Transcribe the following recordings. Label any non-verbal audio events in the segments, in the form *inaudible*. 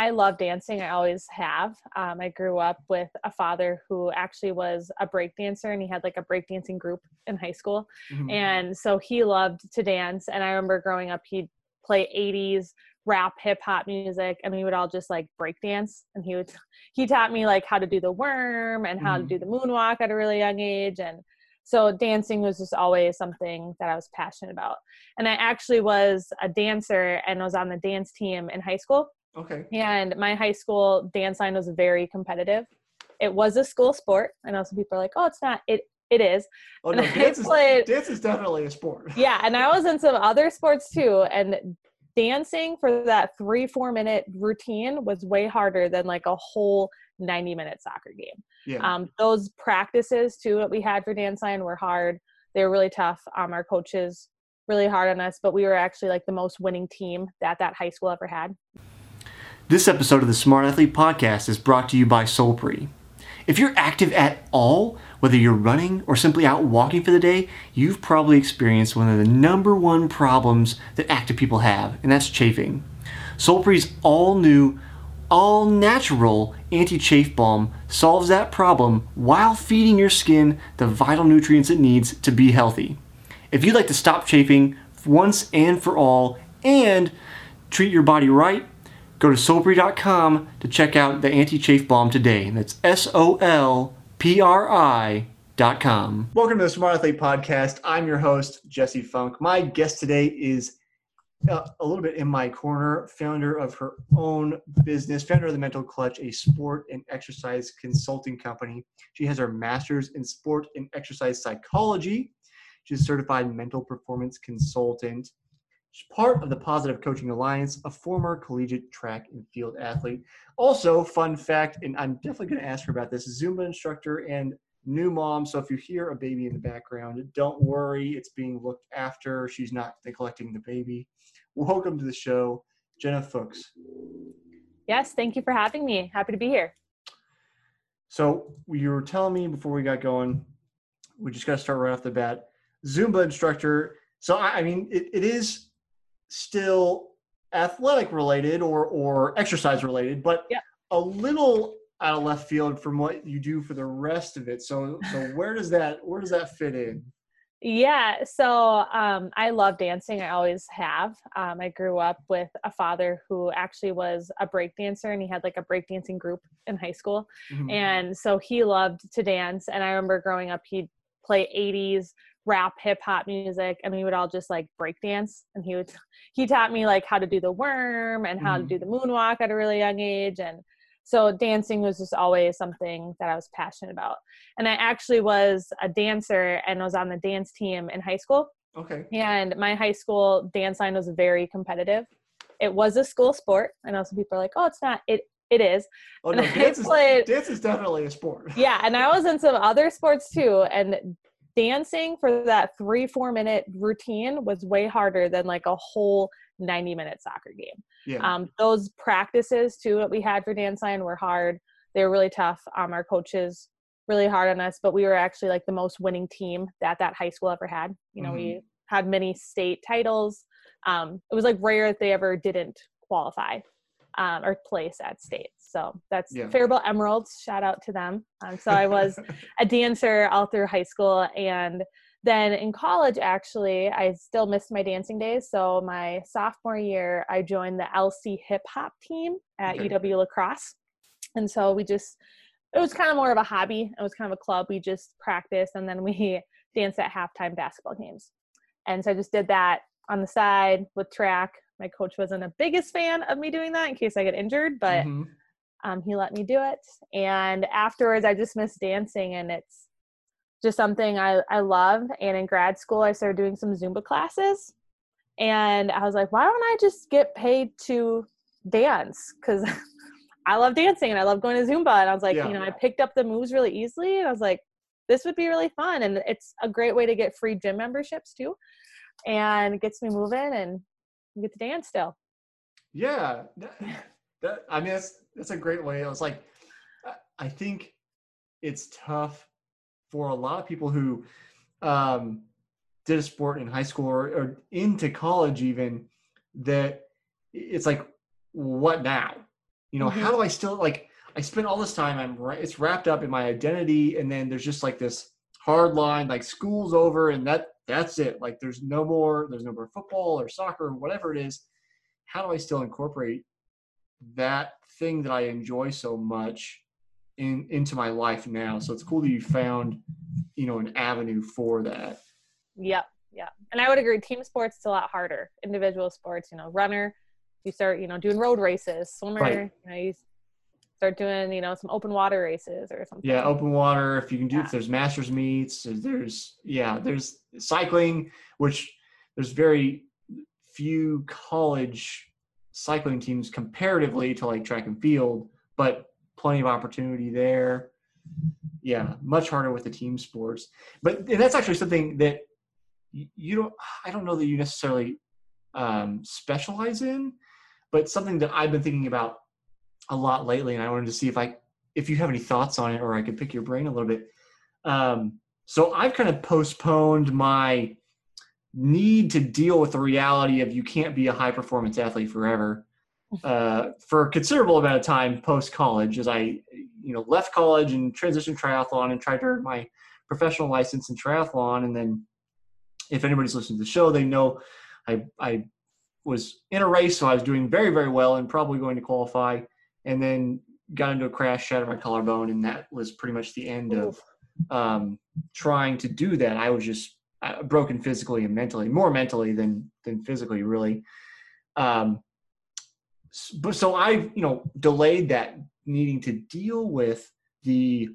I love dancing. I always have. Um, I grew up with a father who actually was a break dancer and he had like a breakdancing group in high school. Mm-hmm. And so he loved to dance. And I remember growing up, he'd play 80s rap hip hop music and we would all just like break dance and he would he taught me like how to do the worm and how mm-hmm. to do the moonwalk at a really young age and so dancing was just always something that I was passionate about. And I actually was a dancer and was on the dance team in high school. Okay. And my high school dance line was very competitive. It was a school sport. I know some people are like, "Oh, it's not." It it is. Oh no, *laughs* dance is, played, dance is definitely a sport. *laughs* yeah, and I was in some other sports too, and dancing for that three four minute routine was way harder than like a whole 90 minute soccer game yeah. um, those practices too that we had for dance line were hard they were really tough um, our coaches really hard on us but we were actually like the most winning team that that high school ever had this episode of the smart athlete podcast is brought to you by Solpri if you're active at all, whether you're running or simply out walking for the day, you've probably experienced one of the number one problems that active people have, and that's chafing. Solpri's all new, all natural anti chafe balm solves that problem while feeding your skin the vital nutrients it needs to be healthy. If you'd like to stop chafing once and for all and treat your body right, Go to solpri.com to check out the anti-chafe balm today. That's S-O-L-P-R-I dot com. Welcome to the Smart Athlete Podcast. I'm your host, Jesse Funk. My guest today is uh, a little bit in my corner, founder of her own business, founder of the Mental Clutch, a sport and exercise consulting company. She has her master's in sport and exercise psychology. She's a certified mental performance consultant. She's part of the Positive Coaching Alliance, a former collegiate track and field athlete. Also, fun fact, and I'm definitely going to ask her about this Zumba instructor and new mom. So if you hear a baby in the background, don't worry, it's being looked after. She's not neglecting the baby. Welcome to the show, Jenna Fuchs. Yes, thank you for having me. Happy to be here. So you were telling me before we got going, we just got to start right off the bat. Zumba instructor. So I, I mean, it, it is still athletic related or or exercise related, but yeah. a little out of left field from what you do for the rest of it. So so where does that where does that fit in? Yeah, so um, I love dancing. I always have. Um, I grew up with a father who actually was a break dancer, and he had like a breakdancing group in high school, mm-hmm. and so he loved to dance. And I remember growing up, he'd play 80s rap hip hop music and we would all just like break dance and he would he taught me like how to do the worm and how mm-hmm. to do the moonwalk at a really young age and so dancing was just always something that I was passionate about. And I actually was a dancer and was on the dance team in high school. Okay. And my high school dance line was very competitive. It was a school sport. I know some people are like, "Oh, it's not." It it is. Oh no, dance is, dance is definitely a sport. yeah, and I was in some other sports too, and dancing for that three four minute routine was way harder than like a whole 90 minute soccer game yeah. um, those practices too that we had for dance line were hard they were really tough um, our coaches really hard on us but we were actually like the most winning team that that high school ever had you know mm-hmm. we had many state titles um, it was like rare that they ever didn't qualify um, or place at states. So that's yeah. Faribault Emeralds. Shout out to them. Um, so I was a *laughs* dancer all through high school, and then in college, actually, I still missed my dancing days. So my sophomore year, I joined the LC hip hop team at okay. UW La Crosse, and so we just it was kind of more of a hobby. It was kind of a club. We just practiced, and then we *laughs* danced at halftime basketball games. And so I just did that on the side with track my coach wasn't a biggest fan of me doing that in case I get injured, but mm-hmm. Um, he let me do it. And afterwards, I just missed dancing, and it's just something I, I love. And in grad school, I started doing some Zumba classes. And I was like, why don't I just get paid to dance? Because *laughs* I love dancing and I love going to Zumba. And I was like, yeah. you know, I picked up the moves really easily. And I was like, this would be really fun. And it's a great way to get free gym memberships too. And it gets me moving. And get to dance still. Yeah, that, I mean that's that's a great way. I was like, I think it's tough for a lot of people who um, did a sport in high school or, or into college even that it's like what now You know, Mhm. how do I still like? I spent all this time. I'm it's wrapped up in my identity, and then there's just like this hard line. Like school's over, and that that's it. Like there's no more. There's no more football or soccer or whatever it is. How do I still incorporate that thing that I enjoy so much in into my life now? So it's cool that you found, you know, an avenue for that. Yep, yep. And I would agree. Team sports is a lot harder. Individual sports, you know, runner, you start, you know, doing road races. Swimmer, Right. you know, you start doing, you know, some open water races or something. Yeah, open water. If you can do, Yeah. if there's masters meets, there's yeah, there's cycling, which there's very few college cycling teams comparatively to like track and field, but plenty of opportunity there. Yeah, much harder with the team sports, but that's actually something that you don't. I don't know that you necessarily um, specialize in, but something that I've been thinking about a lot lately, and I wanted to see if I if you have any thoughts on it or I could pick your brain a little bit. Um, so I've kind of postponed my need to deal with the reality of you can't be a high performance athlete forever *laughs* uh, for a considerable amount of time post college as I, you know, left college and transitioned triathlon and tried to earn my professional license in triathlon. And then if anybody's listening to the show, they know I, I was in a race, so I was doing very, very well and probably going to qualify. And then got into a crash, shattered my collarbone, and that was pretty much the end of um, trying to do that. I was just uh, broken physically and mentally, more mentally than than physically, really. Um, but so I, you know, delayed that needing to deal with the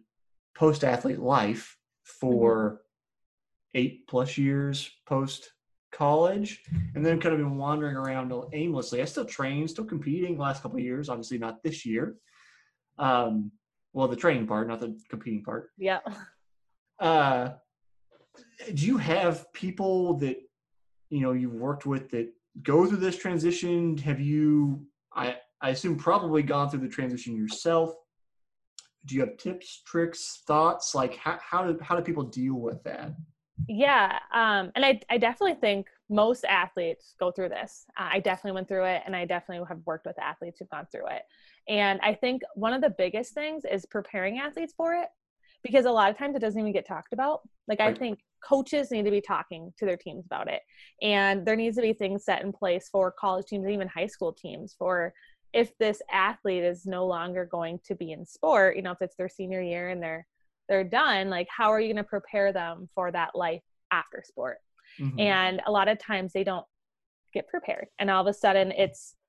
post athlete life for eight plus years post college and then kind of been wandering around aimlessly. I still train, still competing the last couple of years, obviously not this year. Um, well, the training part, not the competing part. yeah Uh, do you have people that you know you've worked with that go through this transition? Have you? I I assume probably gone through the transition yourself. Do you have tips, tricks, thoughts? Like how how do how do people deal with that? Yeah, um, and I, I definitely think most athletes go through this. Uh, I definitely went through it, and I definitely have worked with athletes who've gone through it. And I think one of the biggest things is preparing athletes for it, because a lot of times it doesn't even get talked about. Like I think coaches need to be talking to their teams about it, and there needs to be things set in place for college teams and even high school teams for if this athlete is no longer going to be in sport. You know, if it's their senior year and they're they're done like how are you going to prepare them for that life after sport Mhm. and a lot of times they don't get prepared and all of a sudden it's it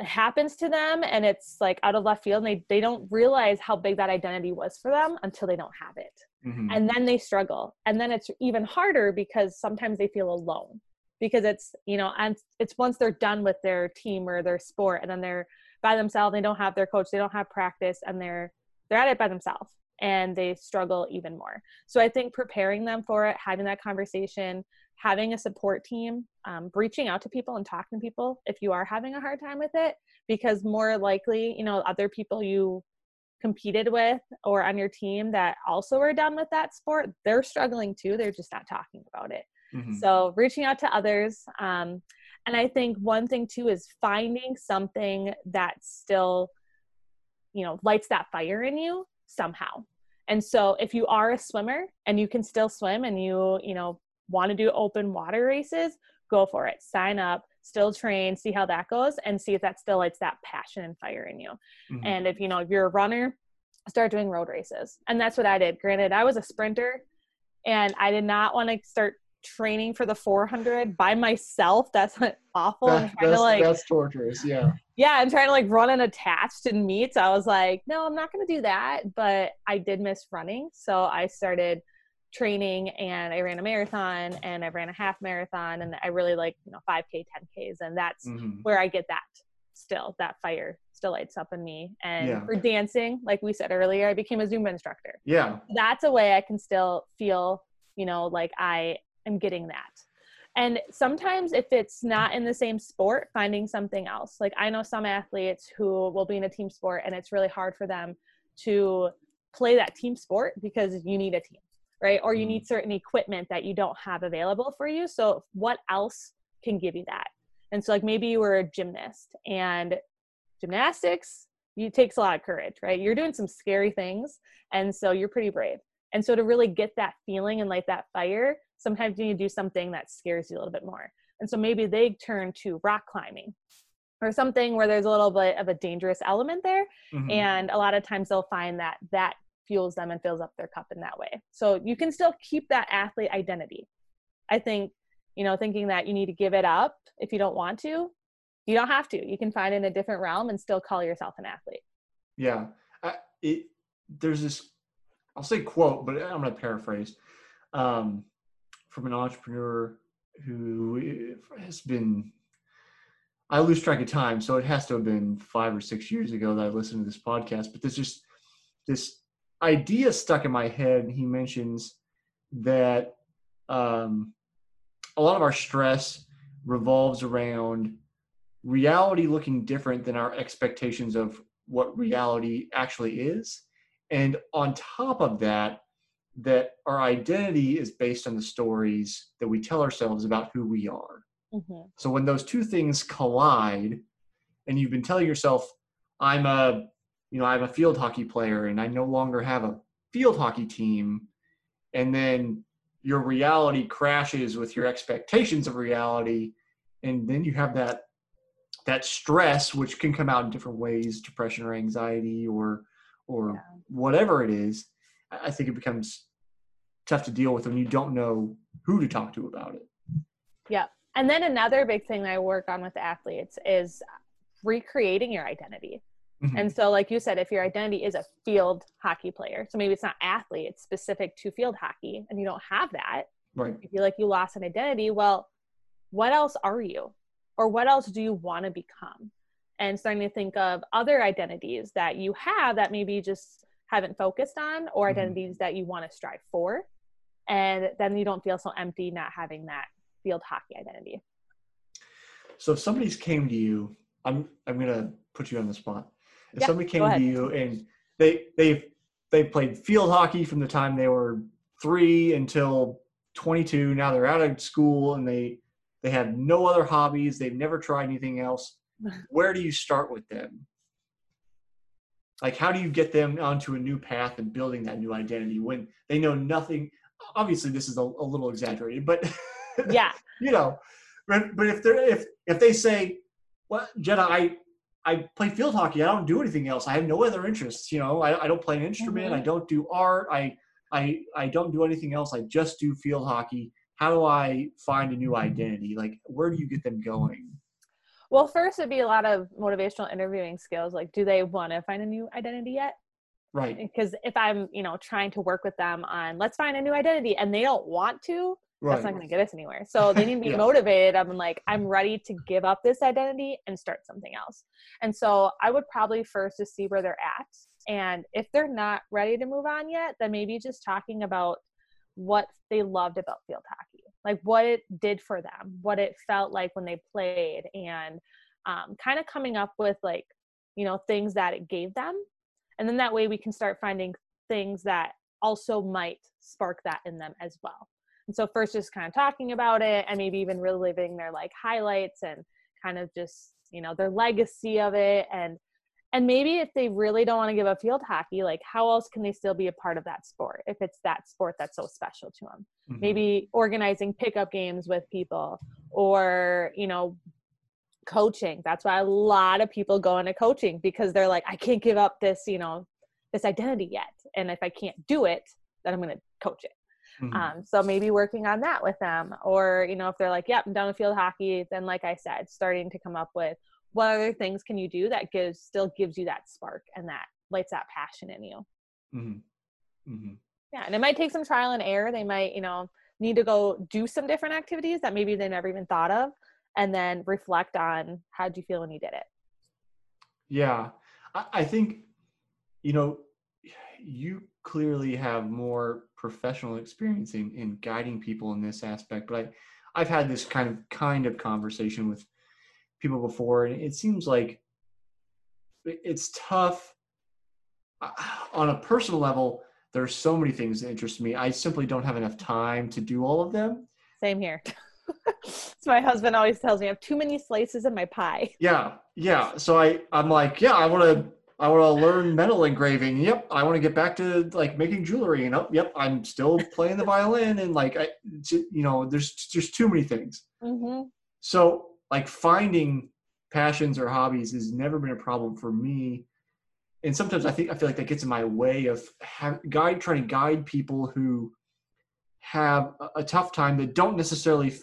happens to them and it's like out of left field and they, they don't realize how big that identity was for them until they don't have it. Mhm. and then they struggle. And then it's even harder because sometimes they feel alone. Because it's you know and it's once they're done with their team or their sport and then they're by themselves they don't have their coach they don't have practice and they're they're at it by themselves and they struggle even more. So i think preparing them for it having that conversation having a support team um, reaching out to people and talking to people if you are having a hard time with it because more likely you know other people you competed with or on your team that also are done with that sport they're struggling too they're just not talking about it Mhm. so reaching out to others um, and i think one thing too is finding something that still you know lights that fire in you somehow and so if you are a swimmer and you can still swim and you you know want to do open water races go for it sign up still train see how that goes and see if that still lights that passion and fire in you Mhm. and if you know if you're a runner start doing road races and that's what i did granted i was a sprinter and i did not want to start training for the 400 by myself that's *laughs* awful That- trying to that's, like that's torturous. Yeah. yeah i'm trying to like run unattached in meets i was like no i'm not going to do that but i did miss running so i started training and i ran a marathon and i ran a half marathon and i really like you know 5k 10ks and that's Mhm. where I get that still, that fire still lights up in me. And Yeah. for dancing, like we said earlier, I became a Zumba instructor. Yeah. That's a way I can still feel, you know, like I am getting that. And sometimes if it's not in the same sport, finding something else. Like I know some athletes who will be in a team sport and it's really hard for them to play that team sport because you need a team, right? Or you Mhm. need certain equipment that you don't have available for you. So what else can give you that? And so like maybe you were a gymnast and gymnastics it takes a lot of courage right you're doing some scary things and so you're pretty brave and so to really get that feeling and light that fire sometimes you need to do something that scares you a little bit more and so maybe they turn to rock climbing or something where there's a little bit of a dangerous element there Mhm. and a lot of times they'll find that that fuels them and fills up their cup in that way so you can still keep that athlete identity i think you know thinking that you need to give it up if you don't want to you don't have to you can find in a different realm and still call yourself an athlete Yeah, I, it, there's this. I'll say quote, but I'm going to paraphrase um, from an entrepreneur who has been. I lose track of time, so it has to have been five or six years ago that I listened to this podcast. But there's just this idea stuck in my head. He mentions that um, a lot of our stress revolves around reality looking different than our expectations of what reality actually is. And on top of that, that our identity is based on the stories that we tell ourselves about who we are. mm-hmm. So when those two things collide, and you've been telling yourself, I'm a, you know, I'm a field hockey player and I no longer have a field hockey team, and then your reality crashes with your expectations of reality, and then you have that that stress which can come out in different ways, depression or anxiety or or Yeah. whatever it is. I I think it becomes tough to deal with when you don't know who to talk to about it. Yeah and then another big thing that i work on with athletes is recreating your identity Mhm. And so, like you said, if your identity is a field hockey player, so maybe it's not athlete, it's specific to field hockey, and you don't have that, right. you feel like you lost an identity. Well, what else are you? Or what else do you want to become? And starting to think of other identities that you have that maybe you just haven't focused on, or Mhm. identities that you want to strive for. And then you don't feel so empty not having that field hockey identity. So if somebody's came to you, I'm I'm gonna put you on the spot. If Yeah, somebody came to you and they they they played field hockey from the time they were three until 22. Now they're out of school and they they have no other hobbies. They've never tried anything else. *laughs* Where do you start with them? Like, how do you get them onto a new path and building that new identity when they know nothing? Obviously, this is a, a little exaggerated, but *laughs* Yeah. you know, but, but if they're if if they say, "Well, Jenna, I I play field hockey. I don't do anything else. I have no other interests. You know, I, I don't play an instrument. I mm-hmm. don't do art. I I I don't do anything else. I just do field hockey. How do I find a new mm-hmm. identity? Like, where do you get them going? Well, first, it'd be a lot of motivational interviewing skills. Like, do they want to find a new identity yet? Right. because if i'm you know trying to work with them on let's find a new identity and they don't want to Right. that's not going to get us anywhere. So they need to be *laughs* Yeah. motivated. I'm like i'm ready to give up this identity and start something else. And so i would probably first just see where they're at. And if they're not ready to move on yet then maybe just talking about what they loved about field hockey. Like what it did for them what it felt like when they played and um, kind of coming up with like you know things that it gave them. And then that way we can start finding things that also might spark that in them as well and so first just kind of talking about it and maybe even reliving their like highlights and kind of just you know their legacy of it. And and maybe if they really don't want to give up field hockey like how else can they still be a part of that sport if it's that sport that's so special to them Mhm. maybe organizing pickup games with people or you know coaching. That's why a lot of people go into coaching because they're like i can't give up this you know this identity yet. And if i can't do it then i'm going to coach it Mhm. um, so maybe working on that with them or you know if they're like yep i'm done with field hockey then like i said starting to come up with what other things can you do that gives still gives you that spark and that lights that passion in you Mhm. Mhm. yeah and it might take some trial and error they might you know need to go do some different activities that maybe they never even thought of and then reflect on how did you feel when you did it Yeah, I, I think, you know, you clearly have more professional experience in, in guiding people in this aspect, but I, I've had this kind of kind of conversation with people before, and it seems like it's tough uh, on a personal level. There's so many things that interest me. I simply don't have enough time to do all of them. same here *laughs* so my husband always tells me I have too many slices in my pie. Yeah, yeah. So I, I'm like, yeah, I want to, I want to learn metal engraving. Yep, I want to get back to like making jewelry. And oh, yep, I'm still playing the violin. And like, I, you know, there's just too many things. Mm-hmm. So like finding passions or hobbies has never been a problem for me. And sometimes I think I feel like that gets in my way of have, guide trying to guide people who have a, a tough time that don't necessarily f-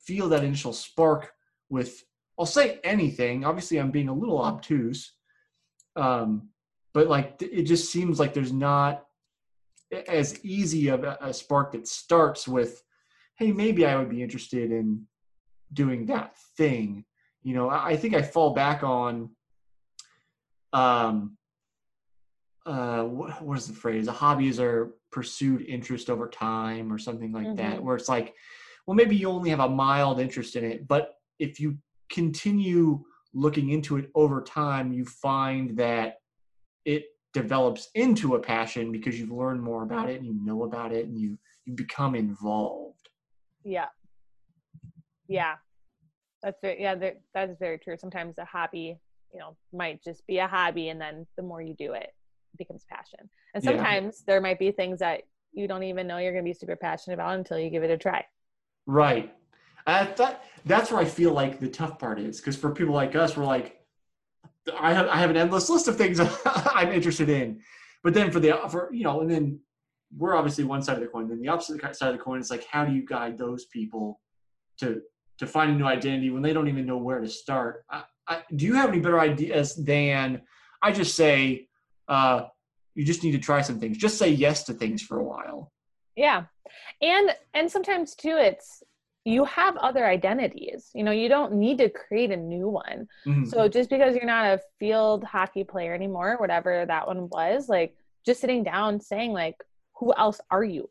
feel that initial spark with I'll say anything. Obviously, I'm being a little obtuse, um, but like it just seems like there's not as easy of a, a spark that starts with, "Hey, maybe I would be interested in doing that thing." You know, I, I think I fall back on, um, uh, what, what is the phrase? A hobby is our pursued interest over time, or something like that, Mhm. where it's like, well, maybe you only have a mild interest in it, but if you continue looking into it over time, you find that it develops into a passion because you've learned more about it and you know about it and you you become involved. Yeah. Yeah. That's very, yeah, that, is very true. Sometimes a hobby, you know, might just be a hobby and then the more you do it, it becomes passion. And Yeah. sometimes there might be things that you don't even know you're going to be super passionate about until you give it a try. Right. Thought that's where I feel like the tough part is because for people like us, we're like, I have I have an endless list of things *laughs* I'm interested in, but then for the for you know, and then we're obviously one side of the coin. Then the opposite side of the coin is like, how do you guide those people to to find a new identity when they don't even know where to start? I, I, do you have any better ideas than I just say? Uh, you just need to try some things. Just say yes to things for a while. Yeah. And, and sometimes too, it's, you have other identities, you know, you don't need to create a new one. Mhm. So just because you're not a field hockey player anymore, whatever that one was, like just sitting down saying like, who else are you?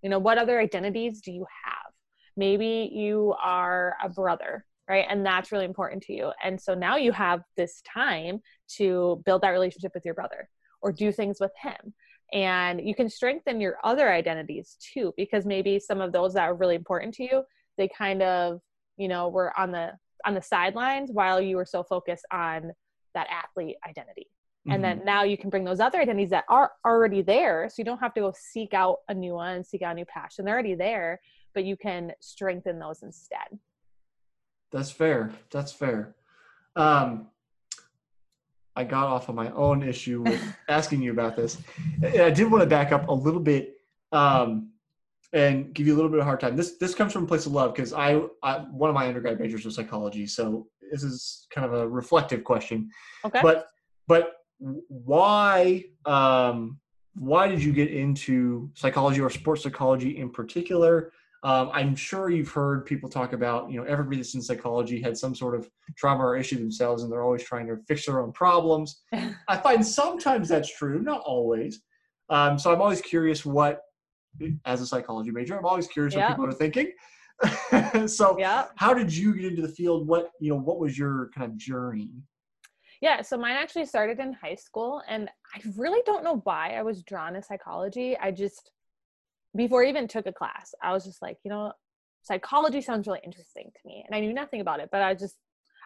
You know, what other identities do you have? Maybe you are a brother, right? And that's really important to you. And so now you have this time to build that relationship with your brother or do things with him. And you can strengthen your other identities too, because maybe some of those that are really important to you, they kind of, you know, were on the on the sidelines while you were so focused on that athlete identity. And Mhm. then now you can bring those other identities that are already there. So you don't have to go seek out a new one, seek out a new passion. They're already there, but you can strengthen those instead. That's fair. That's fair. Um, I got off on my own issue with *laughs* asking you about this. And I did want to back up a little bit um, and give you a little bit of a hard time. This this comes from a place of love because I, I one of my undergrad majors was psychology, so this is kind of a reflective question. Okay. But but why um, why did you get into psychology or sports psychology in particular? Um, I'm sure you've heard people talk about, you know, everybody that's in psychology had some sort of trauma or issue themselves, and they're always trying to fix their own problems. *laughs* I find sometimes that's true, not always. Um, so I'm always curious what, as a psychology major, I'm always curious Yeah. what people are thinking. *laughs* so, yeah. how did you get into the field? What you know, what was your kind of journey? Yeah, so mine actually started in high school, and I really don't know why I was drawn to psychology. I just, before I even took a class, I was just like, you know, psychology sounds really interesting to me, and I knew nothing about it, but I just,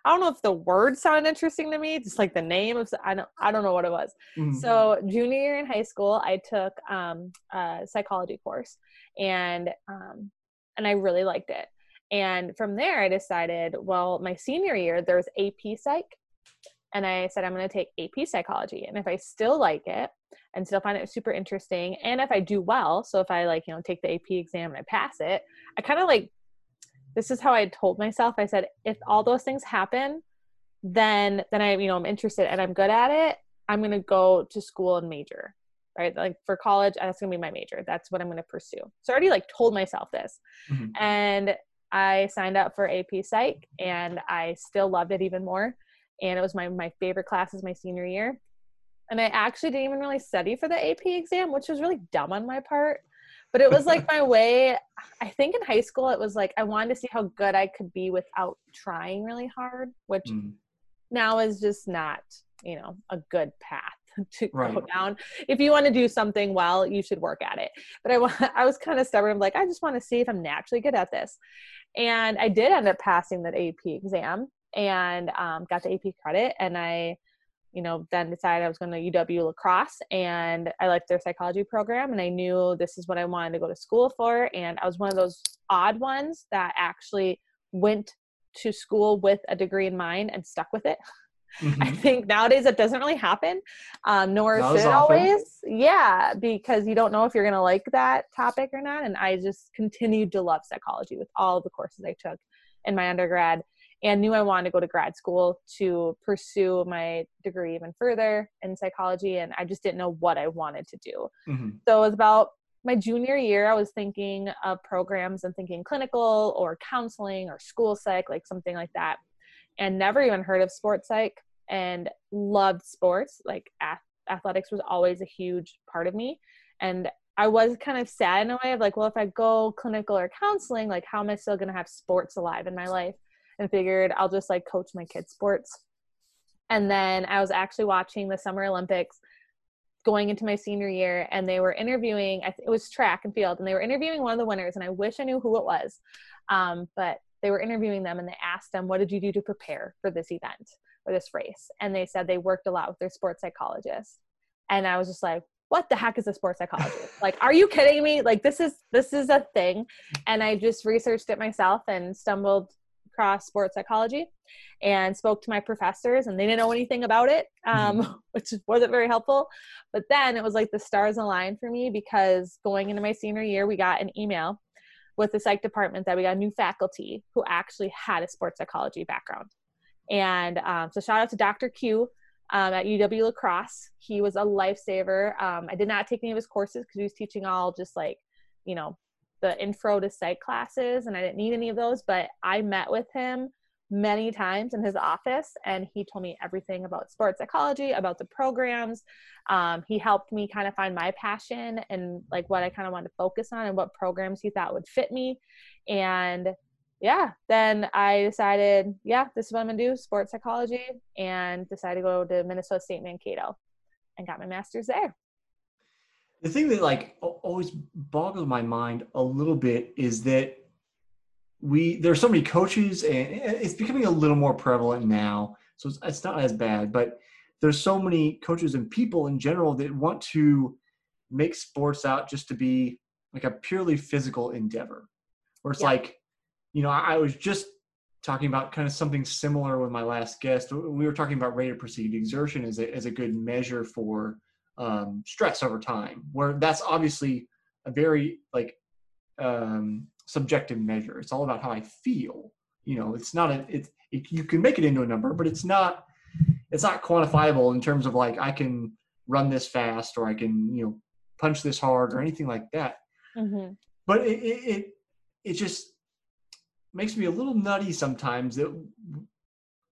I don't know if the word sounded interesting to me, just like the name of, I don't, I don't know what it was. Mhm. So junior year in high school, I took um, a psychology course, and um, and I really liked it. And from there, I decided, well, my senior year there's AP Psych, and I said I'm going to take AP Psychology, and if I still like it and still find it super interesting, and if I do well, so if I like you know take the AP exam and I pass it, I kind of like this is how I told myself. I said if all those things happen, then then I you know I'm interested and I'm good at it. I'm going to go to school and major, right? Like for college, that's going to be my major. That's what I'm going to pursue. So I already like told myself this. Mhm. And I signed up for AP Psych and I still loved it even more. And it was my, my favorite classes my senior year. And I actually didn't even really study for the AP exam, which was really dumb on my part. But it was like *laughs* my way. I think in high school, it was like I wanted to see how good I could be without trying really hard, which Mhm. now is just not you know a good path *laughs* to go down. If you want to do something well, you should work at it. But I, *laughs* I was kind of stubborn. I'm like, I just want to see if I'm naturally good at this. And I did end up passing that AP exam and um, got the AP credit. And I, you know, then decided I was going to UW La Crosse and I liked their psychology program and I knew this is what I wanted to go to school for. And I was one of those odd ones that actually went to school with a degree in mind and stuck with it. *laughs* I Mhm. think nowadays that doesn't really happen, um, nor Not should it always. Yeah, because you don't know if you're going to like that topic or not. And I just continued to love psychology with all the courses I took in my undergrad and knew I wanted to go to grad school to pursue my degree even further in psychology. And I just didn't know what I wanted to do. Mhm. So it was about my junior year, I was thinking of programs and thinking clinical or counseling or school psych, like something like that, and never even heard of sports psych and loved sports. Like ath- athletics was always a huge part of me. And I was kind of sad in a way of like, well, if I go clinical or counseling, like, how am I still going to have sports alive in my life? And figured I'll just like coach my kids' sports. And then I was actually watching the Summer Olympics going into my senior year and they were interviewing it was track and field and they were interviewing one of the winners and i wish i knew who it was. Um, but they were interviewing them and they asked them what did you do to prepare for this event or this race? And they said they worked a lot with their sports psychologist. And i was just like what the heck is a sports psychologist? *laughs* Like are you kidding me? Like this is this is a thing. And i just researched it myself and stumbled across sports psychology and spoke to my professors and they didn't know anything about it um, *laughs* which wasn't very helpful. But then it was like the stars aligned for me because going into my senior year we got an email with the psych department that we got new faculty who actually had a sports psychology background. And um, so shout out to dr q um, at uw La Crosse. He was a lifesaver. Um, i did not take any of his courses because he was teaching all just like you know the intro to psych classes and i didn't need any of those but i met with him many times in his office and he told me everything about sports psychology about the programs. Um, he helped me kind of find my passion and like what i kind of wanted to focus on and what programs he thought would fit me. And yeah then i decided yeah this is what i'm gonna do sports psychology and decided to go to minnesota state mankato and got my master's there the thing that like always boggles my mind a little bit is that we there's so many coaches and it's becoming a little more prevalent now so it's, it's not as bad but there's so many coaches and people in general that want to make sports out just to be like a purely physical endeavor where it's Yeah. like you know I, I was just talking about kind of something similar with my last guest we were talking about rate of perceived exertion as a, as a good measure for um, stress over time where that's obviously a very like um, subjective measure it's all about how i feel you know it's not a it's it, you can make it into a number but it's not it's not quantifiable in terms of like i can run this fast or i can you know punch this hard or anything like that mm-hmm. but it it it, it just makes me a little nutty sometimes that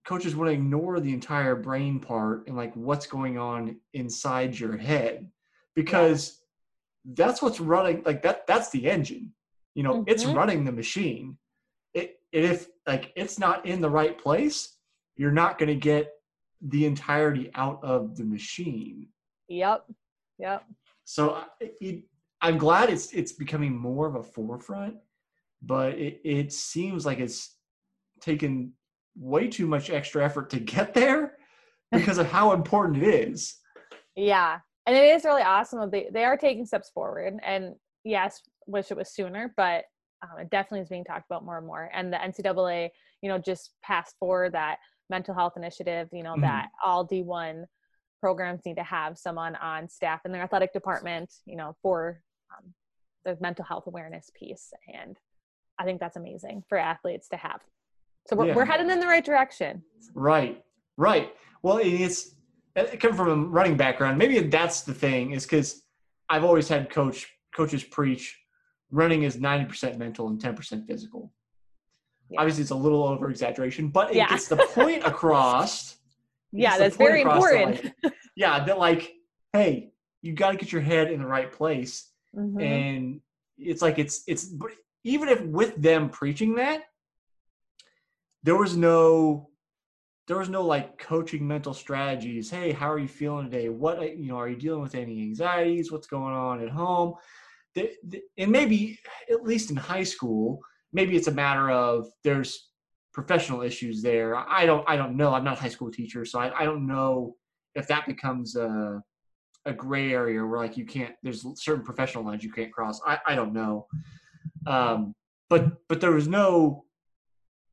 coaches want to ignore the entire brain part and like what's going on inside your head because that's what's running like that that's the engine you know it's Mhm. running the machine. It if like it's not in the right place you're not going to get the entirety out of the machine. Yep yep so I- it, I'm glad it's it's becoming more of a forefront, but it, it seems like it's taken way too much extra effort to get there *laughs* because of how important it is. Yeah, and it is really awesome that they they are taking steps forward. And yes, wish it was sooner, but um, it definitely is being talked about more and more. And the NCAA, you know, just passed for that mental health initiative. You know Mhm. that all D1 programs need to have someone on staff in their athletic department. You know, for um, the mental health awareness piece. And I think that's amazing for athletes to have. So we're, Yeah. we're headed in the right direction. Right, right. Well, it's it coming from a running background. Maybe that's the thing is because I've always had coach coaches preach running is ninety percent mental and ten percent physical. Yeah. Obviously, it's a little over exaggeration, but it Yeah. gets the point *laughs* across. Yeah, that's very across that, important. like, yeah, that like, hey, you got to get your head in the right place, Mhm. and it's like it's it's even if with them preaching that, there was no there was no like coaching mental strategies. Hey, how are you feeling today? What you know, are you dealing with any anxieties? What's going on at home? And maybe at least in high school, maybe it's a matter of there's professional issues there. I don't I don't know. I'm not a high school teacher, so I, I don't know if that becomes a a gray area where like you can't there's certain professional lines you can't cross. I, I don't know. Um, but but there was no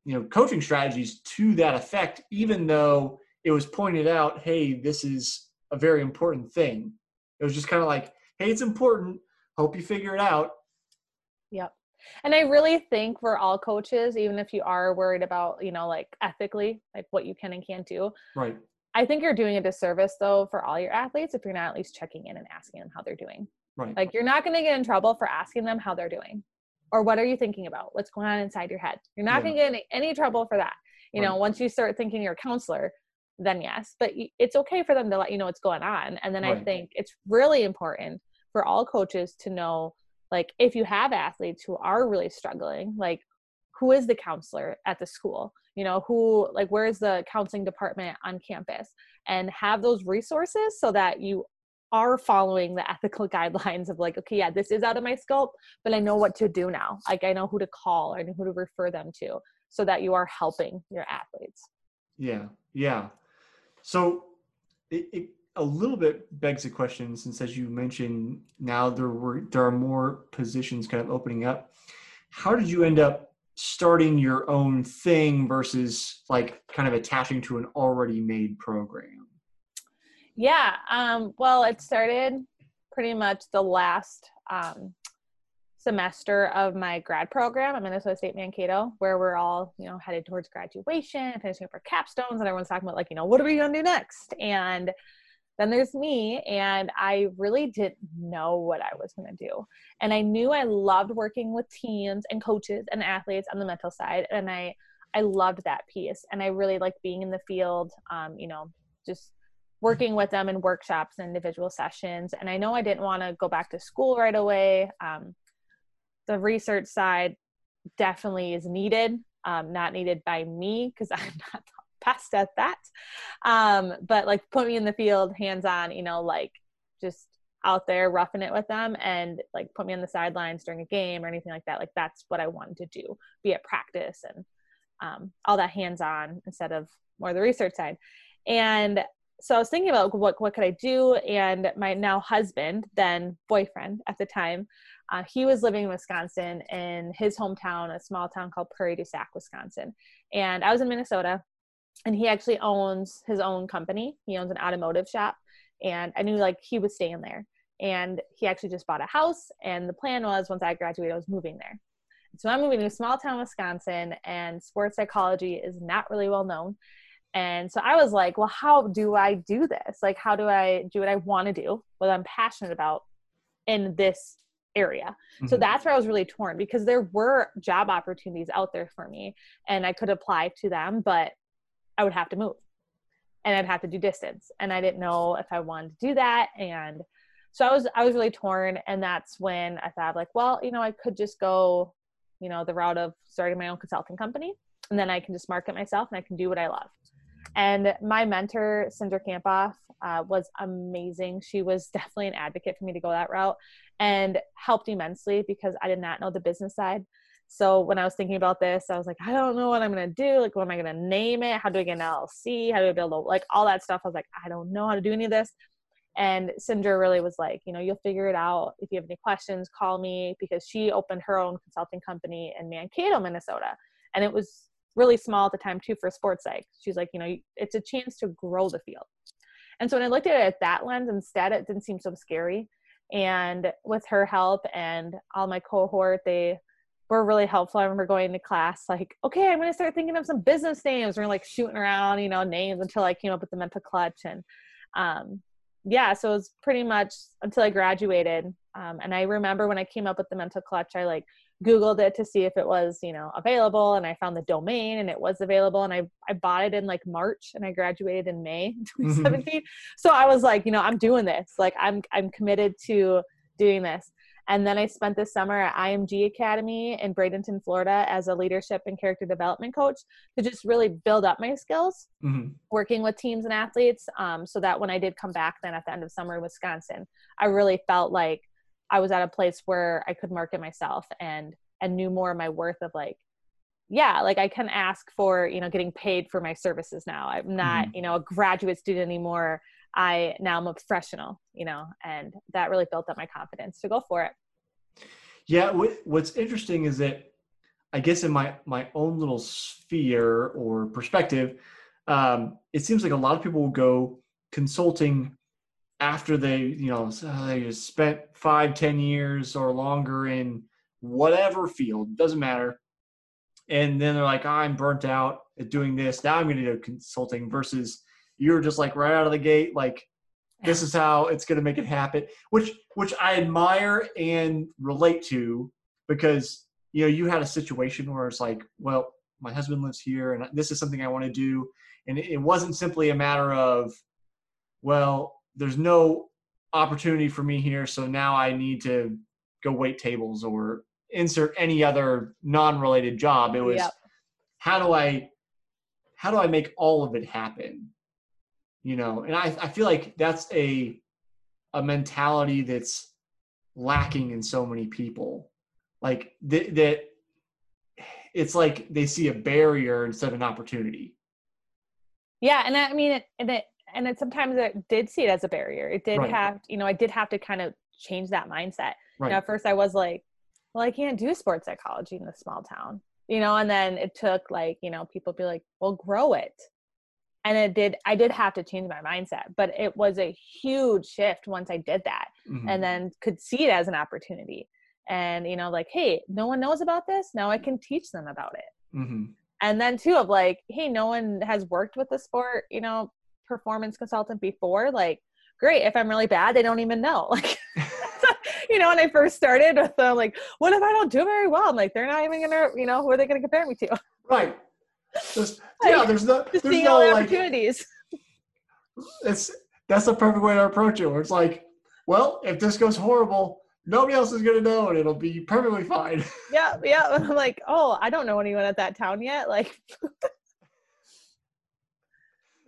you know coaching strategies to that effect, even though it was pointed out, hey, this is a very important thing. It was just kind of like, hey, it's important. Hope you figure it out. Yep. And I really think for all coaches, even if you are worried about, you know, like ethically, like what you can and can't do. Right. I think you're doing a disservice though for all your athletes if you're not at least checking in and asking them how they're doing. Right. Like you're not going to get in trouble for asking them how they're doing or what are you thinking about? What's going on inside your head? You're not yeah. going to get any, any trouble for that. You right. know, once you start thinking you're a counselor, then yes, but it's okay for them to let you know what's going on. And then right. I think it's really important for all coaches to know like if you have athletes who are really struggling, like who is the counselor at the school? You know, who like where's the counseling department on campus? And have those resources so that you are following the ethical *laughs* guidelines of like, okay, yeah, this is out of my scope, but I know what to do now. Like I know who to call, I know who to refer them to, so that you are helping your athletes. Yeah, yeah. So it, it a little bit begs the question, since as you mentioned, now there were there are more positions kind of opening up. How did you end up starting your own thing versus like kind of attaching to an already made program? Yeah. Um, well, it started pretty much the last um, semester of my grad program at Minnesota State Mankato, where we're all, you know, headed towards graduation, finishing up our capstones, and everyone's talking about like, you know, what are we gonna do next? And then there's me, and I really didn't know what I was gonna do. And I knew I loved working with teams and coaches and athletes on the mental side, and I I loved that piece, and I really liked being in the field. Um, you know, just working with them in workshops and individual sessions. And I know I didn't want to go back to school right away. Um, the research side definitely is needed, um, not needed by me because *laughs* I'm not best at that. Um, but like put me in the field, hands on, you know, like just out there roughing it with them and like put me on the sidelines during a game or anything like that. Like that's what I wanted to do, be at practice and um, all that hands on instead of more the research side. And so I was thinking about what what could I do, and my now husband, then boyfriend at the time, uh, he was living in Wisconsin in his hometown, a small town called Prairie du Sac, Wisconsin, and I was in Minnesota, and he actually owns his own company. He owns an automotive shop, and I knew like he was staying there, and he actually just bought a house, and the plan was once I graduated, I was moving there. So I'm moving to a small town, Wisconsin, and sports psychology is not really well known. And so I was like, well, how do I do this? Like, how do I do what I want to do, what I'm passionate about in this area? Mm-hmm. So that's where I was really torn because there were job opportunities out there for me and I could apply to them, but I would have to move and I'd have to do distance. And I didn't know if I wanted to do that. And so I was, I was really torn. And that's when I thought like, well, you know, I could just go, you know, the route of starting my own consulting company and then I can just market myself and I can do what I love. And my mentor, Cindra Kamphoff, uh, was amazing. She was *laughs* definitely an advocate for me to go that route and helped immensely because I did not know the business side. So when I was thinking about this, I was like, I don't know what I'm gonna do. Like, what am I gonna name it? How do I get an LLC? How do I build a like all that stuff? I was like, I don't know how to do any of this. And Cindra really was like, you know, you'll figure it out. If you have any questions, call me because she opened her own consulting company in Mankato, Minnesota. And it was really small at the time too for sports psych. She's like, you know, it's a chance to grow the field. And so when I looked at it at that lens instead, it didn't seem so scary. And with her help and all my cohort, they were really helpful. I remember going to class like, okay, I'm gonna start thinking of some business names. We're like shooting around, you know, names until I came up with the mental clutch. And um, yeah, so it was pretty much until I graduated. Um, and I remember when I came up with the mental clutch, I like googled it to see if it was you know available and i found the domain and it was available and i i bought it in like march and i graduated in may 2017 *laughs* mm-hmm. so i was like you know i'm doing this. Like i'm i'm committed to doing this. And then I spent the summer at IMG Academy in Bradenton, Florida as a leadership and character development coach to just really build up my skills hmm working with teams and athletes um, so that when I did come back then at the end of summer in Wisconsin, I really felt like I was at a place where I could market myself and and knew more of my worth of like yeah like i can ask for you know getting paid for my services now. I'm not Mhm. you know a graduate student anymore. I now i'm a professional you know and that really built up my confidence to go for it. Yeah, what, what's interesting is that I guess in my my own little sphere or perspective, um, it seems like a lot of people will go consulting after they you know they just spent five ten years or longer in whatever field doesn't matter. And then they're like i'm burnt out at doing this. Now i'm going to do consulting versus you're just like right out of the gate like this is how it's going to make it happen which which i admire and relate to because you know you had a situation where it's like well my husband lives here and this is something i want to do. And it wasn't simply a matter of well there's no opportunity for me here so now i need to go wait tables or insert any other non-related job. It was Yep. how do i how do i make all of it happen? You know and i, I feel like that's a a mentality that's lacking in so many people. Like th- that it's like they see a barrier instead of an opportunity. Yeah and i mean it it and then sometimes I did see it as a barrier it did Right. have you know i did have to kind of change that mindset right You know, at first I was like, well, I can't do sports psychology in this small town, you know, and then it took like, you know, people be like, well, grow it. And it did, I did have to change my mindset, but it was a huge shift once I did that Mhm. and then could see it as an opportunity. And, you know, like, hey, no one knows about this. Now I can teach them about it. Mhm. And then, too, of like, hey, no one has worked with the sport, you know, performance consultant before. Like, great. If I'm really bad, they don't even know. *laughs* Like, *laughs* you know, when I first started them, like, what if I don't do very well? I'm like, they're not even gonna, you know, who are they gonna compare me to? right Just- yeah there's no there's no all the like opportunities. it's that's the perfect way to approach it where it's like well if this goes horrible nobody else is to know and it'll be perfectly fine *laughs* Yeah, yeah. I'm like, oh, I don't know anyone at that town yet. Like,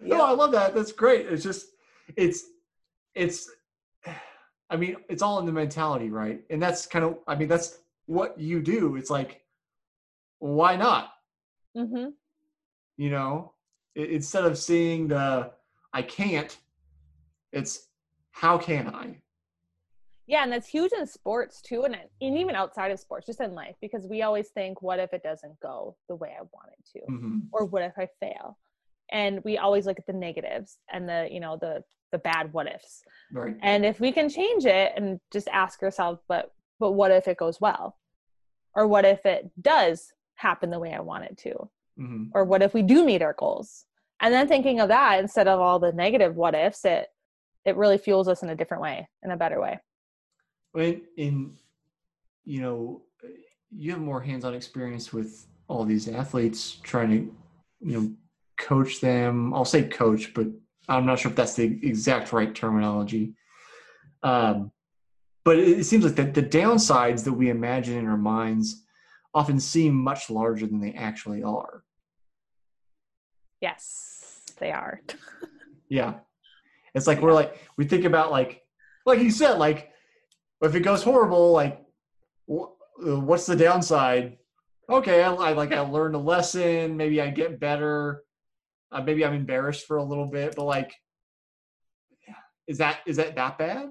no i love that. That's great. It's just it's it's *sighs* i mean it's all in the mentality right? And that's kind of i mean that's what you do. It's like why not? Hmm you know I- instead of seeing the i can't it's how can i? Yeah, and that's huge in sports too, and, and even outside of sports, just in life, because we always think, what if it doesn't go the way I want it to? Mhm. or what if I fail? And we always look at the negatives and the, you know, the the bad what ifs. right And if we can change it and just ask ourselves, but but what if it goes well? Or what if it does happen the way I want it to? Mhm. Or what if we do meet our goals? And then thinking of that instead of all the negative what ifs, it it really fuels us in a different way, in a better way. in, in you know you have more hands-on experience with all these athletes trying to you know coach them i'll say coach but i'm not sure if that's the exact right terminology um, but it, it seems like the, the downsides that we imagine in our minds often seem much larger than they actually are Yes, they are. *laughs* Yeah. It's like we're like we think about like like you said like if it goes horrible like wh- what's the downside? Okay, I, I like I *laughs* learned a lesson, maybe I get better. Uh, maybe I'm embarrassed for a little bit, but like is that is that that bad?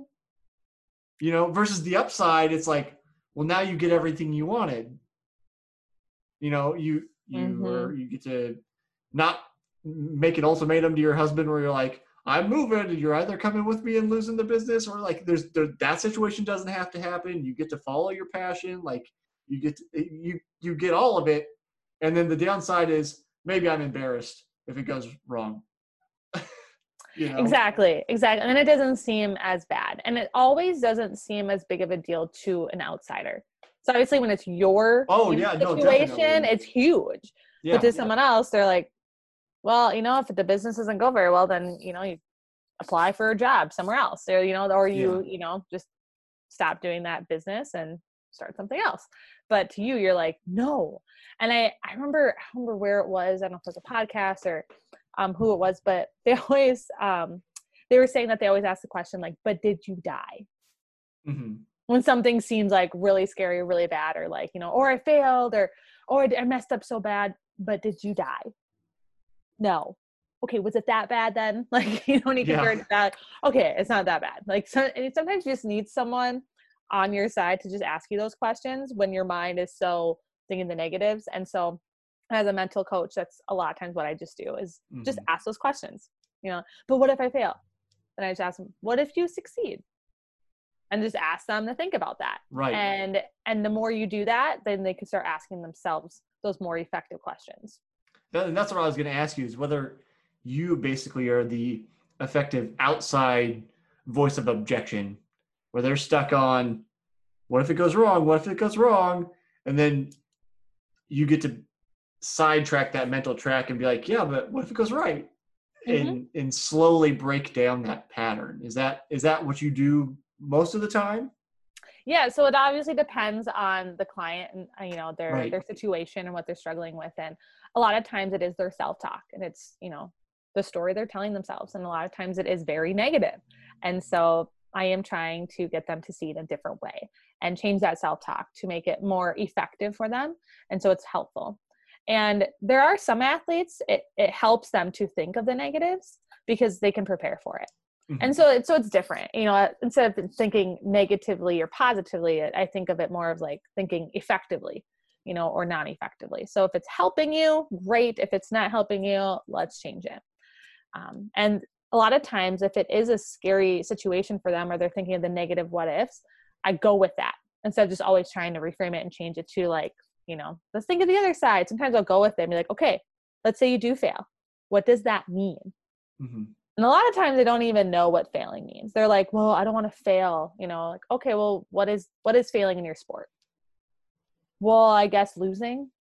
You know, versus the upside it's like well now you get everything you wanted. You know, you you Mhm. are you get to not make an ultimatum to your husband where you're like, I'm moving, and you're either coming with me and losing the business, or like there's there, that situation doesn't have to happen. You get to follow your passion, like you get to, you you get all of it, and then the downside is maybe I'm embarrassed if it goes wrong. *laughs* you know? Exactly, exactly. And it doesn't seem as bad. And it always doesn't seem as big of a deal to an outsider. So obviously when it's your Oh, yeah, situation, definitely. it's huge. Yeah. But to someone else, they're like, well, you know, if the business doesn't go very well, then you know, you apply for a job somewhere else. Or, you know, or you, you know, just stop doing that business and start something else but to you you're like no. And i i remember i remember where it was i don't know if it was a podcast or um who it was but *laughs* they always um they were saying that they always ask the question like but did you die? Mm-hmm. when something seems like really scary or really bad or like you know or i failed or or i messed up so bad but did you die? No. Okay was it that bad then? *laughs* Like you don't need to Yeah. compare it to that okay it's not that bad. Like so, and sometimes you just need someone on your side to just ask you those questions when your mind is so thinking the negatives. And so as a mental coach that's a lot of times what i just do is just Mhm. ask those questions you know but what if i fail? And i just ask them what if you succeed? And just ask them to think about that. Right. and and the more you do that then they can start asking themselves those more effective questions. That- and that's what I was going to ask you is whether you basically are the effective outside voice of objection, where they're stuck on, what if it goes wrong? What if it goes wrong? And then you get to sidetrack that mental track and be like, yeah, but what if it goes right? Mhm. And and slowly break down that pattern. Is that is that what you do most of the time? yeah so it obviously depends on the client and uh, you know their Right. their situation and what they're struggling with and a lot of times it is their self-talk and it's you know the story they're telling themselves and a lot of times it is very negative and so i am trying to get them to see it a different way and change that self-talk to make it more effective for them. And so it's helpful. And there are some athletes it, it helps them to think of the negatives because they can prepare for it. And so it's so it's different you know instead of thinking negatively or positively i think of it more of like thinking effectively you know or non-effectively so if it's helping you great. If it's not helping you let's change it. Um, and a lot of times if it is a scary situation for them or they're thinking of the negative what ifs i go with that instead of just always trying to reframe it and change it to like you know let's think of the other side sometimes i'll go with it and be like okay let's say you do fail what does that mean Mhm. and a lot of times they don't even know what failing means. They're like, "Well, I don't want to fail." You know, like, "Okay, well, what is what is failing in your sport?" Well, I guess losing.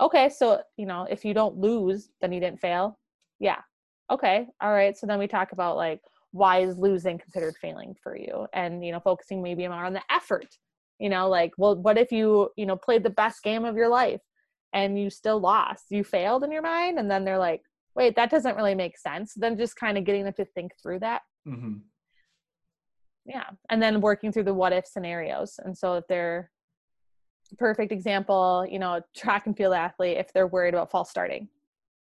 Okay, so, you know, if you don't lose, then you didn't fail. Yeah. Okay. All right. So then we talk about like why is losing considered failing for you? And, you know, focusing maybe more on the effort. You know, like, well, what if you, you know, played the best game of your life and you still lost? You failed in your mind and then they're like, wait, that doesn't really make sense. Then just kind of getting them to think through that. Mhm. Yeah. And then working through the what if scenarios. And so if they're perfect example, you know, track and field athlete, if they're worried about false starting,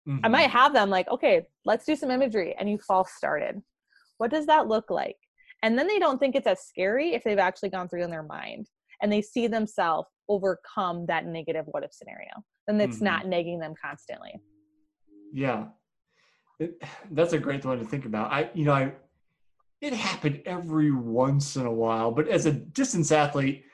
I Mhm. might have them like, okay, let's do some imagery and you false started. What does that look like? And then they don't think it's as scary if they've actually gone through in their mind and they see themselves overcome that negative what if scenario. Then it's Mhm. not nagging them constantly. Yeah. It, *sighs* that's a great one to think about. I, you know, I, it happened every once in a while, but as a distance athlete,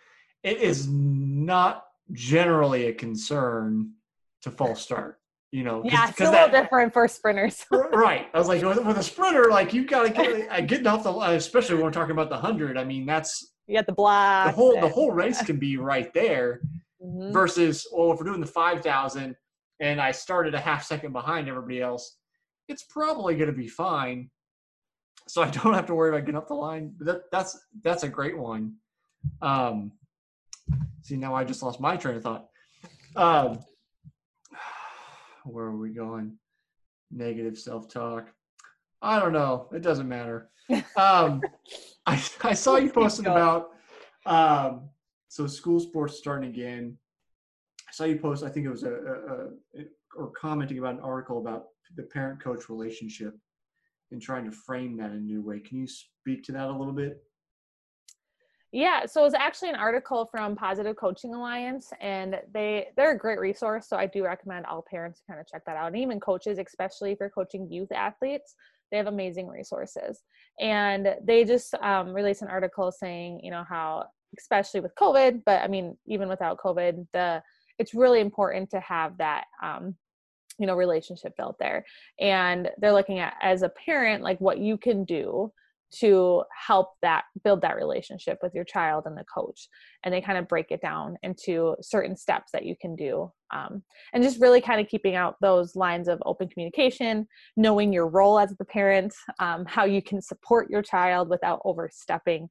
it is not generally a concern to false start, you know, Yeah, 'cause it's a little different for sprinters. *laughs* Right. I was like, with, with a sprinter, like you've got to get *laughs* uh, getting off the line, especially when we're talking about the hundred. I mean, that's you got the blocks. the whole the whole race can be right there. Mhm. Versus, well, if we're doing the five thousand and I started a half second behind everybody else, it's probably going to be fine. So I don't have to worry about getting up the line. But that, that's that's a great one. Um, see, now I just lost my train of thought. Um, where are we going? Negative self-talk. I don't know. It doesn't matter. *laughs* Um, I, I saw you posting about um, so school sports starting again. I saw you post. I think it was a, a, a or commenting about an article about the parent-coach relationship and trying to frame that in a new way. Can you speak to that a little bit? Yeah, so it's actually an article from Positive Coaching Alliance, and they they're a great resource. So I do recommend all parents kind of check that out, and even coaches, especially if you're coaching youth athletes, they have amazing resources. And they just um, released an article saying, you know, how especially with COVID, but I mean even without COVID, the it's really important to have that um, you know relationship built there. And they're looking at as a parent, like what you can do to help that build that relationship with your child and the coach. And they kind of break it down into certain steps that you can do um, and just really kind of keeping out those lines of open communication knowing your role as the parent um, how you can support your child without overstepping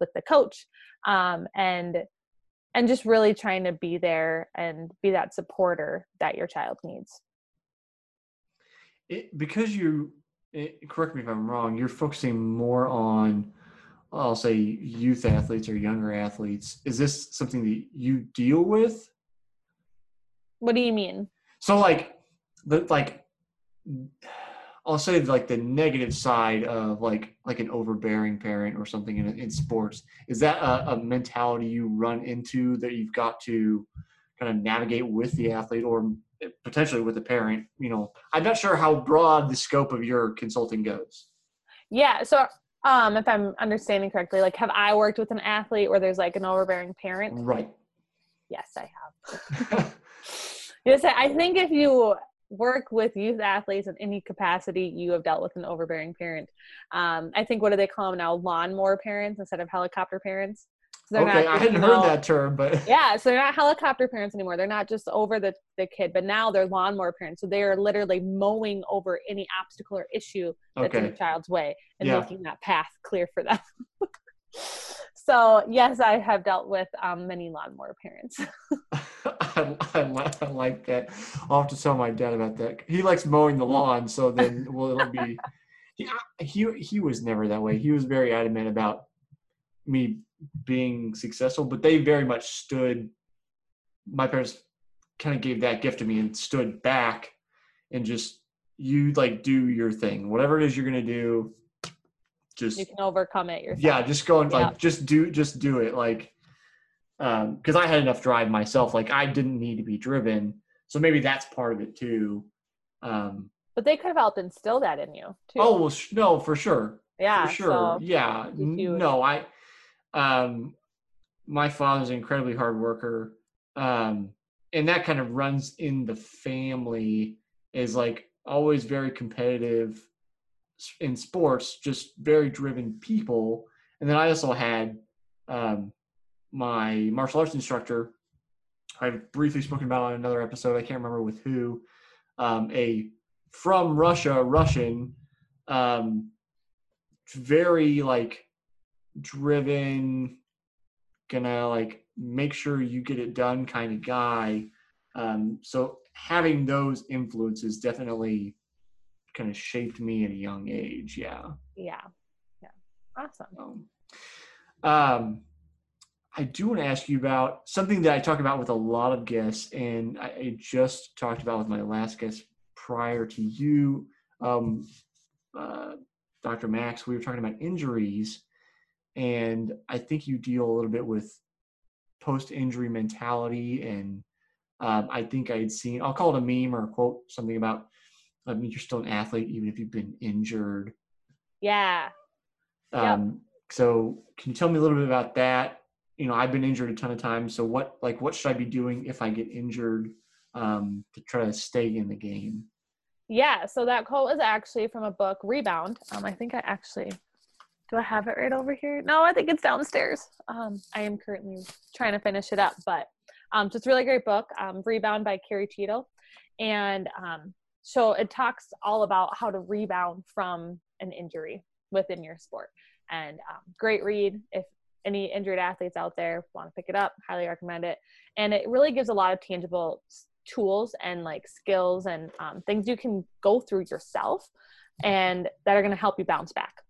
with the coach um, and and just really trying to be there and be that supporter that your child needs. It, because you it, correct me if i'm wrong you're focusing more on i'll say youth athletes or younger athletes. Is this something that you deal with? What do you mean? So like the like I'll say like the negative side of like like an overbearing parent or something in in sports. Is that a, a mentality you run into that you've got to kind of navigate with the athlete or potentially with the parent you know i'm not sure how broad the scope of your consulting goes yeah so um if i'm understanding correctly like have i worked with an athlete where there's like an overbearing parent right yes i have *laughs* yes i think if you work with youth athletes in any capacity, you have dealt with an overbearing parent. Um, I think what do they call them now? Lawnmower parents instead of helicopter parents. So okay, I hadn't heard that term, but *laughs* yeah, so they're not helicopter parents anymore. They're not just over the, the kid, but now they're lawnmower parents. So they are literally mowing over any obstacle or issue that's okay. in the child's way and yeah. making that path clear for them. *laughs* so yes, I have dealt with um, many lawnmower parents. *laughs* I, I, I, like that. I'll have to tell my dad about that. He likes mowing the lawn, so then well, it'll be. He, he he was never that way. He was very adamant about me being successful, but they very much stood. My parents kind of gave that gift to me and stood back and just you like do your thing, whatever it is you're gonna do. Just you can overcome it yourself. Yeah, just go and like just do just do it like um because um, I had enough drive myself. Like I didn't need to be driven, so maybe that's part of it too. Um, but they could have helped instill that in you too. Oh well, no, for sure. Yeah, for sure. So yeah, no, I, um, my father's an incredibly hard worker, um, and that kind of runs in the family. Is like always very competitive in sports, just very driven people. And then I also had um, my martial arts instructor, I've briefly spoken about on another episode. I can't remember with who. Um, a from Russia Russian, um, very like driven, gonna like make sure you get it done kind of guy. Um, so having those influences definitely kind of shaped me at a young age. Yeah. Yeah. Yeah. Awesome. Um, um I do want to ask you about something that I talk about with a lot of guests, and I just talked about with my last guest prior to you, um, uh, Dr. Max. We were talking about injuries, and I think you deal a little bit with post-injury mentality, and um, I think I had seen I'll call it a meme or a quote, something about I mean you're still an athlete even if you've been injured. Yeah. Um, yep. So can you tell me a little bit about that? you know i've been injured a ton of times so what like what should i be doing if i get injured um, to try to stay in the game yeah so that quote is actually from a book rebound um, i think i actually do i have it right over here? No i think it's downstairs. Um, i am currently trying to finish it up but um, a really great book um, rebound by Carrie Cheadle. And um, so it talks all about how to rebound from an injury within your sport. And um, great read. If any injured athletes out there want to pick it up, highly recommend it. And it really gives a lot of tangible tools and like skills and um, things you can go through yourself and that are going to help you bounce back.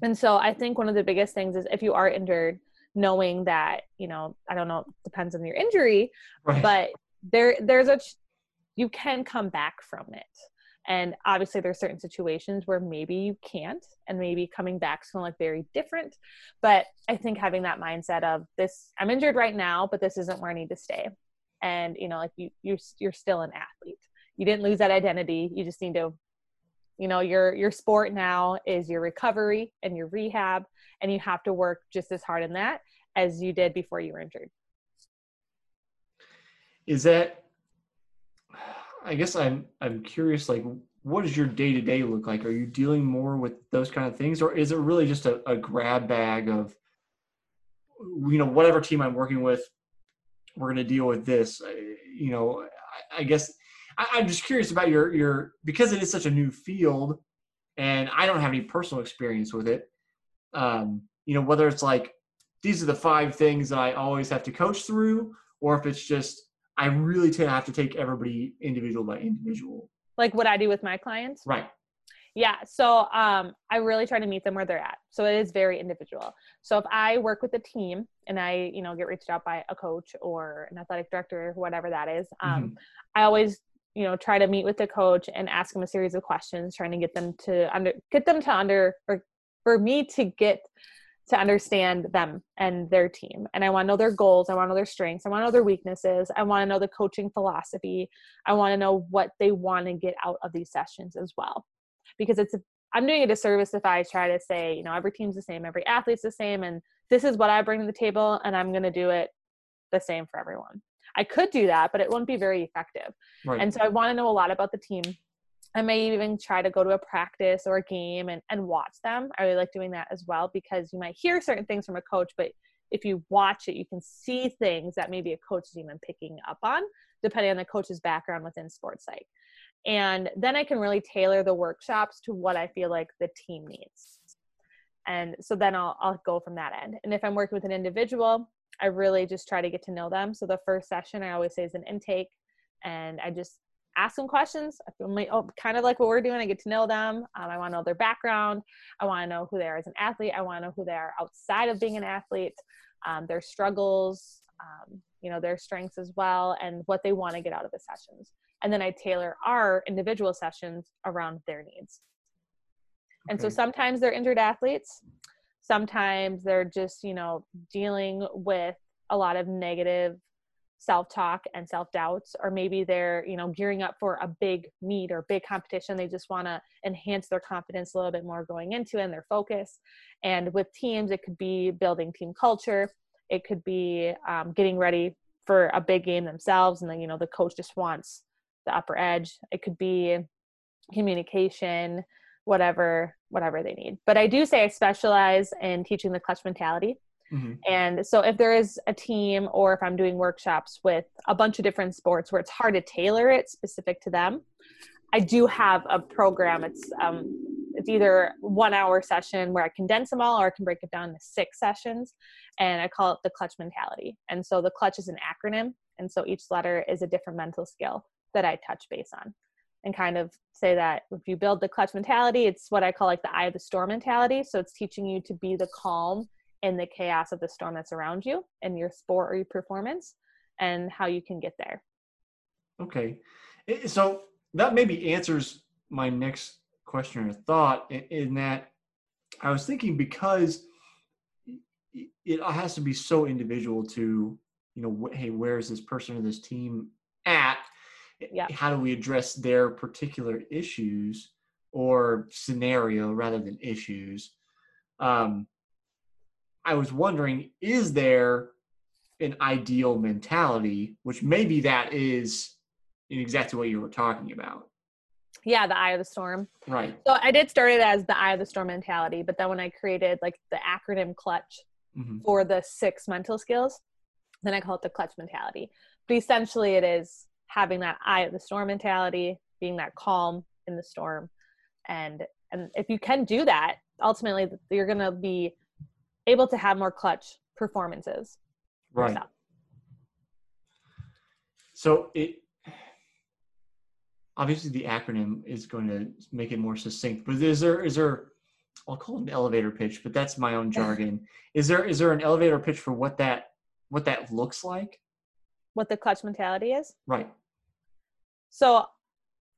And so I think one of the biggest things is if you are injured, knowing that, you know, I don't know, depends on your injury, right. but there there's a you can come back from it. And obviously there's certain situations where maybe you can't and maybe coming back is going to look very different. But i think having that mindset of this i'm injured right now but this isn't where i need to stay. And you know like you you're, you're still an athlete. You didn't lose that identity. You just need to you know your your sport now is your recovery and your rehab and you have to work just as hard in that as you did before you were injured is that I guess I'm I'm curious. Like, what does your day to day look like? Are you dealing more with those kind of things, or is it really just a, a grab bag of, you know, whatever team I'm working with, we're going to deal with this. Uh, you know, I, I guess I, am just curious about your your because it is such a new field, and I don't have any personal experience with it. Um, you know, whether it's like these are the five things that I always have to coach through, or if it's just I really t- have to take everybody individual by individual. Like what I do with my clients. Right. Yeah. So um, I really try to meet them where they're at. So it is very individual. So if I work with a team and I, you know, get reached out by a coach or an athletic director, whatever that is, um, mm-hmm. I always, you know, try to meet with the coach and ask them a series of questions, trying to get them to under, get them to under, or for me to get to understand them and their team. And I want to know their goals. I want to know their strengths. I want to know their weaknesses. I want to know the coaching philosophy. I want to know what they want to get out of these sessions as well because it's I'm doing a disservice if I try to say, you know, every team's the same, every athlete's the same, and this is what I bring to the table, and I'm going to do it the same for everyone. I could do that, but it wouldn't be very effective. Right. And so I want to know a lot about the team. I may even try to go to a practice or a game and, and watch them. I really like doing that as well because you might hear certain things from a coach, but if you watch it, you can see things that maybe a coach is even picking up on, depending on the coach's background within sports psych and then i can really tailor the workshops to what i feel like the team needs and so then i'll, I'll go from that end and if i'm working with an individual i really just try to get to know them. So the first session i always say is an intake and i just ask them questions. I feel my, oh, kind of like what we're doing. I get to know them. Um, i want to know their background. I want to know who they are as an athlete. I want to know who they are outside of being an athlete um, their struggles um, you know their strengths as well and what they want to get out of the sessions. And then i tailor our individual sessions around their needs. And so sometimes they're injured athletes sometimes they're just you know dealing with a lot of negative self-talk and self-doubts or maybe they're you know gearing up for a big meet or big competition. They just want to enhance their confidence a little bit more going into it and their focus. And with teams it could be building team culture. It could be um, getting ready for a big game themselves and then you know the coach just wants the upper edge. It could be communication whatever whatever they need. But i do say i specialize in teaching the clutch mentality. Mm-hmm. and so if there is a team or if i'm doing workshops with a bunch of different sports where it's hard to tailor it specific to them i do have a program. It's um, it's either one hour session where i condense them all or i can break it down into six sessions. And i call it the clutch mentality. And so the clutch is an acronym. And so each letter is a different mental skill that I touch base on and kind of say that if you build the clutch mentality, it's what I call like the eye of the storm mentality. So it's teaching you to be the calm in the chaos of the storm that's around you in your sport or your performance and how you can get there. Okay. So that maybe answers my next question or thought in that I was thinking because it has to be so individual to, you know, hey, where is this person or this team at? Yeah. how do we address their particular issues or scenario rather than issues? Um, i was wondering is there an ideal mentality which maybe that is in exactly what you were talking about? Yeah the eye of the storm. Right. So i did start it as the eye of the storm mentality but then when i created like the acronym clutch mm-hmm. for the six mental skills then i call it the clutch mentality. But essentially it is having that eye of the storm mentality, being that calm in the storm. And and if you can do that, ultimately you're going to be able to have more clutch performances. Right. Yourself. So it obviously the acronym is going to make it more succinct, but is there is there I'll call it an elevator pitch, but that's my own jargon. *laughs* is there is there an elevator pitch for what that what that looks like? What the clutch mentality is? Right. So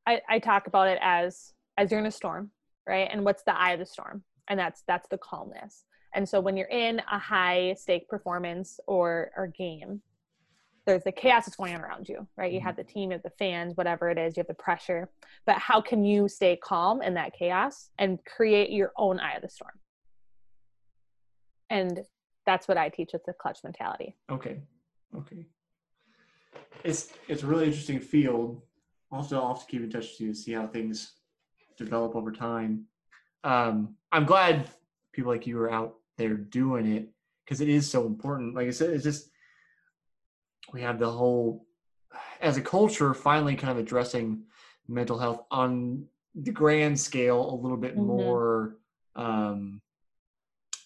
I, I talk about it as as you're in a storm, right? And what's the eye of the storm? And that's that's the calmness. And so when you're in a high stake performance or or game, there's the chaos that's going on around you, right? You mm-hmm. have the team, you have the fans, whatever it is, you have the pressure. But how can you stay calm in that chaos and create your own eye of the storm? And that's what I teach with the clutch mentality. Okay. Okay. It's it's a really interesting field also I'll have to keep in touch with you to see how things develop over time. Um, I'm glad people like you are out there doing it because it is so important. Like I said, it's just we have the whole as a culture finally kind of addressing mental health on the grand scale a little bit mm-hmm. more um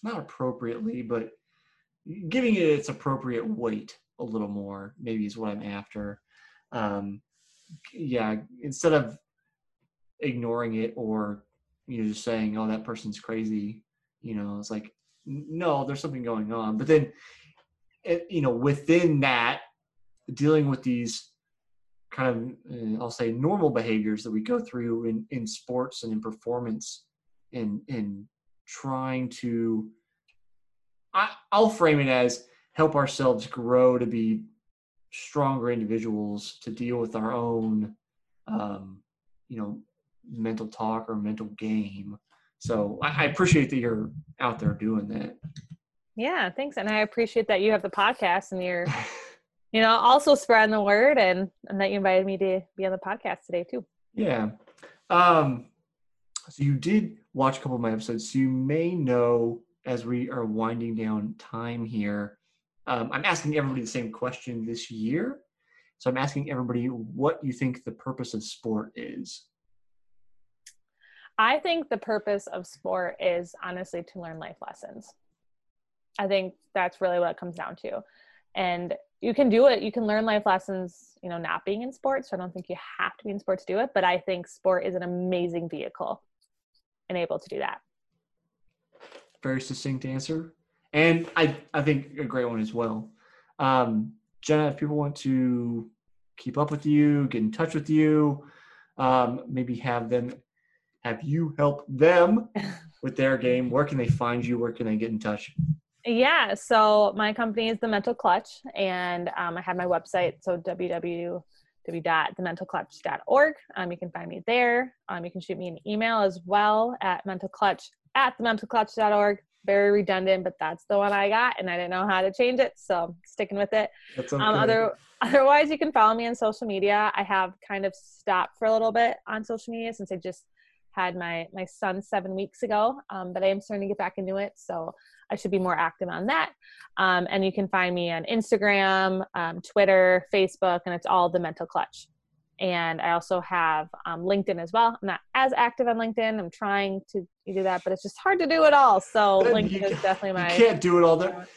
not appropriately but giving it its appropriate weight a little more maybe is what i'm after um, yeah instead of ignoring it or you know just saying oh that person's crazy you know it's like no there's something going on. But then it, you know within that dealing with these kind of uh, i'll say normal behaviors that we go through in in sports and in performance and in trying to I, i'll frame it as help ourselves grow to be stronger individuals to deal with our own um, you know mental talk or mental game so I, I appreciate that you're out there doing that Yeah, thanks. And I appreciate that you have the podcast and you're, *laughs* you know, also spreading the word and, and that you invited me to be on the podcast today too. Yeah. Um, so you did watch a couple of my episodes. So you may know as we are winding down time here, um, I'm asking everybody the same question this year. So I'm asking everybody what you think the purpose of sport is. I think the purpose of sport is honestly to learn life lessons. I think that's really what it comes down to. And you can do it, you can learn life lessons, you know, not being in sports. So I don't think you have to be in sports to do it, but I think sport is an amazing vehicle and able to do that. Very succinct answer. And I, I think a great one as well. Um, Jenna, if people want to keep up with you, get in touch with you, um, maybe have them have you help them *laughs* with their game, where can they find you? Where can they get in touch? Yeah, so my company is The Mental Clutch, and um, I have my website, so www.thementalclutch.org. Um, you can find me there. Um, you can shoot me an email as well at mentalclutch at thementalclutch.org. Very redundant, but that's the one I got, and I didn't know how to change it, so I'm sticking with it. That's okay. Um, other, otherwise, you can follow me on social media. I have kind of stopped for a little bit on social media since I just had my my son seven weeks ago, um, but I am starting to get back into it, so I should be more active on that. Um, and you can find me on Instagram, um, Twitter, Facebook, and it's all the Mental Clutch. And I also have um, LinkedIn as well. I'm not as active on LinkedIn. I'm trying to do that, but it's just hard to do it all. So Then LinkedIn is definitely my. You can't do it all there.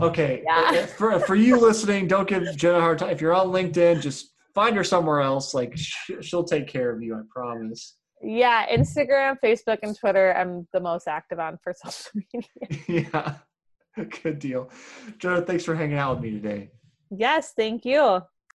Okay. Yeah. uh, For for you listening, don't give Jenna a hard time. If you're on LinkedIn, just find her somewhere else. Like she'll take care of you. I promise. Yeah, Instagram, Facebook, and Twitter. I'm the most active on for *laughs* social media. yeah. *laughs* Good deal. Jenna, thanks for hanging out with me today. Yes, thank you.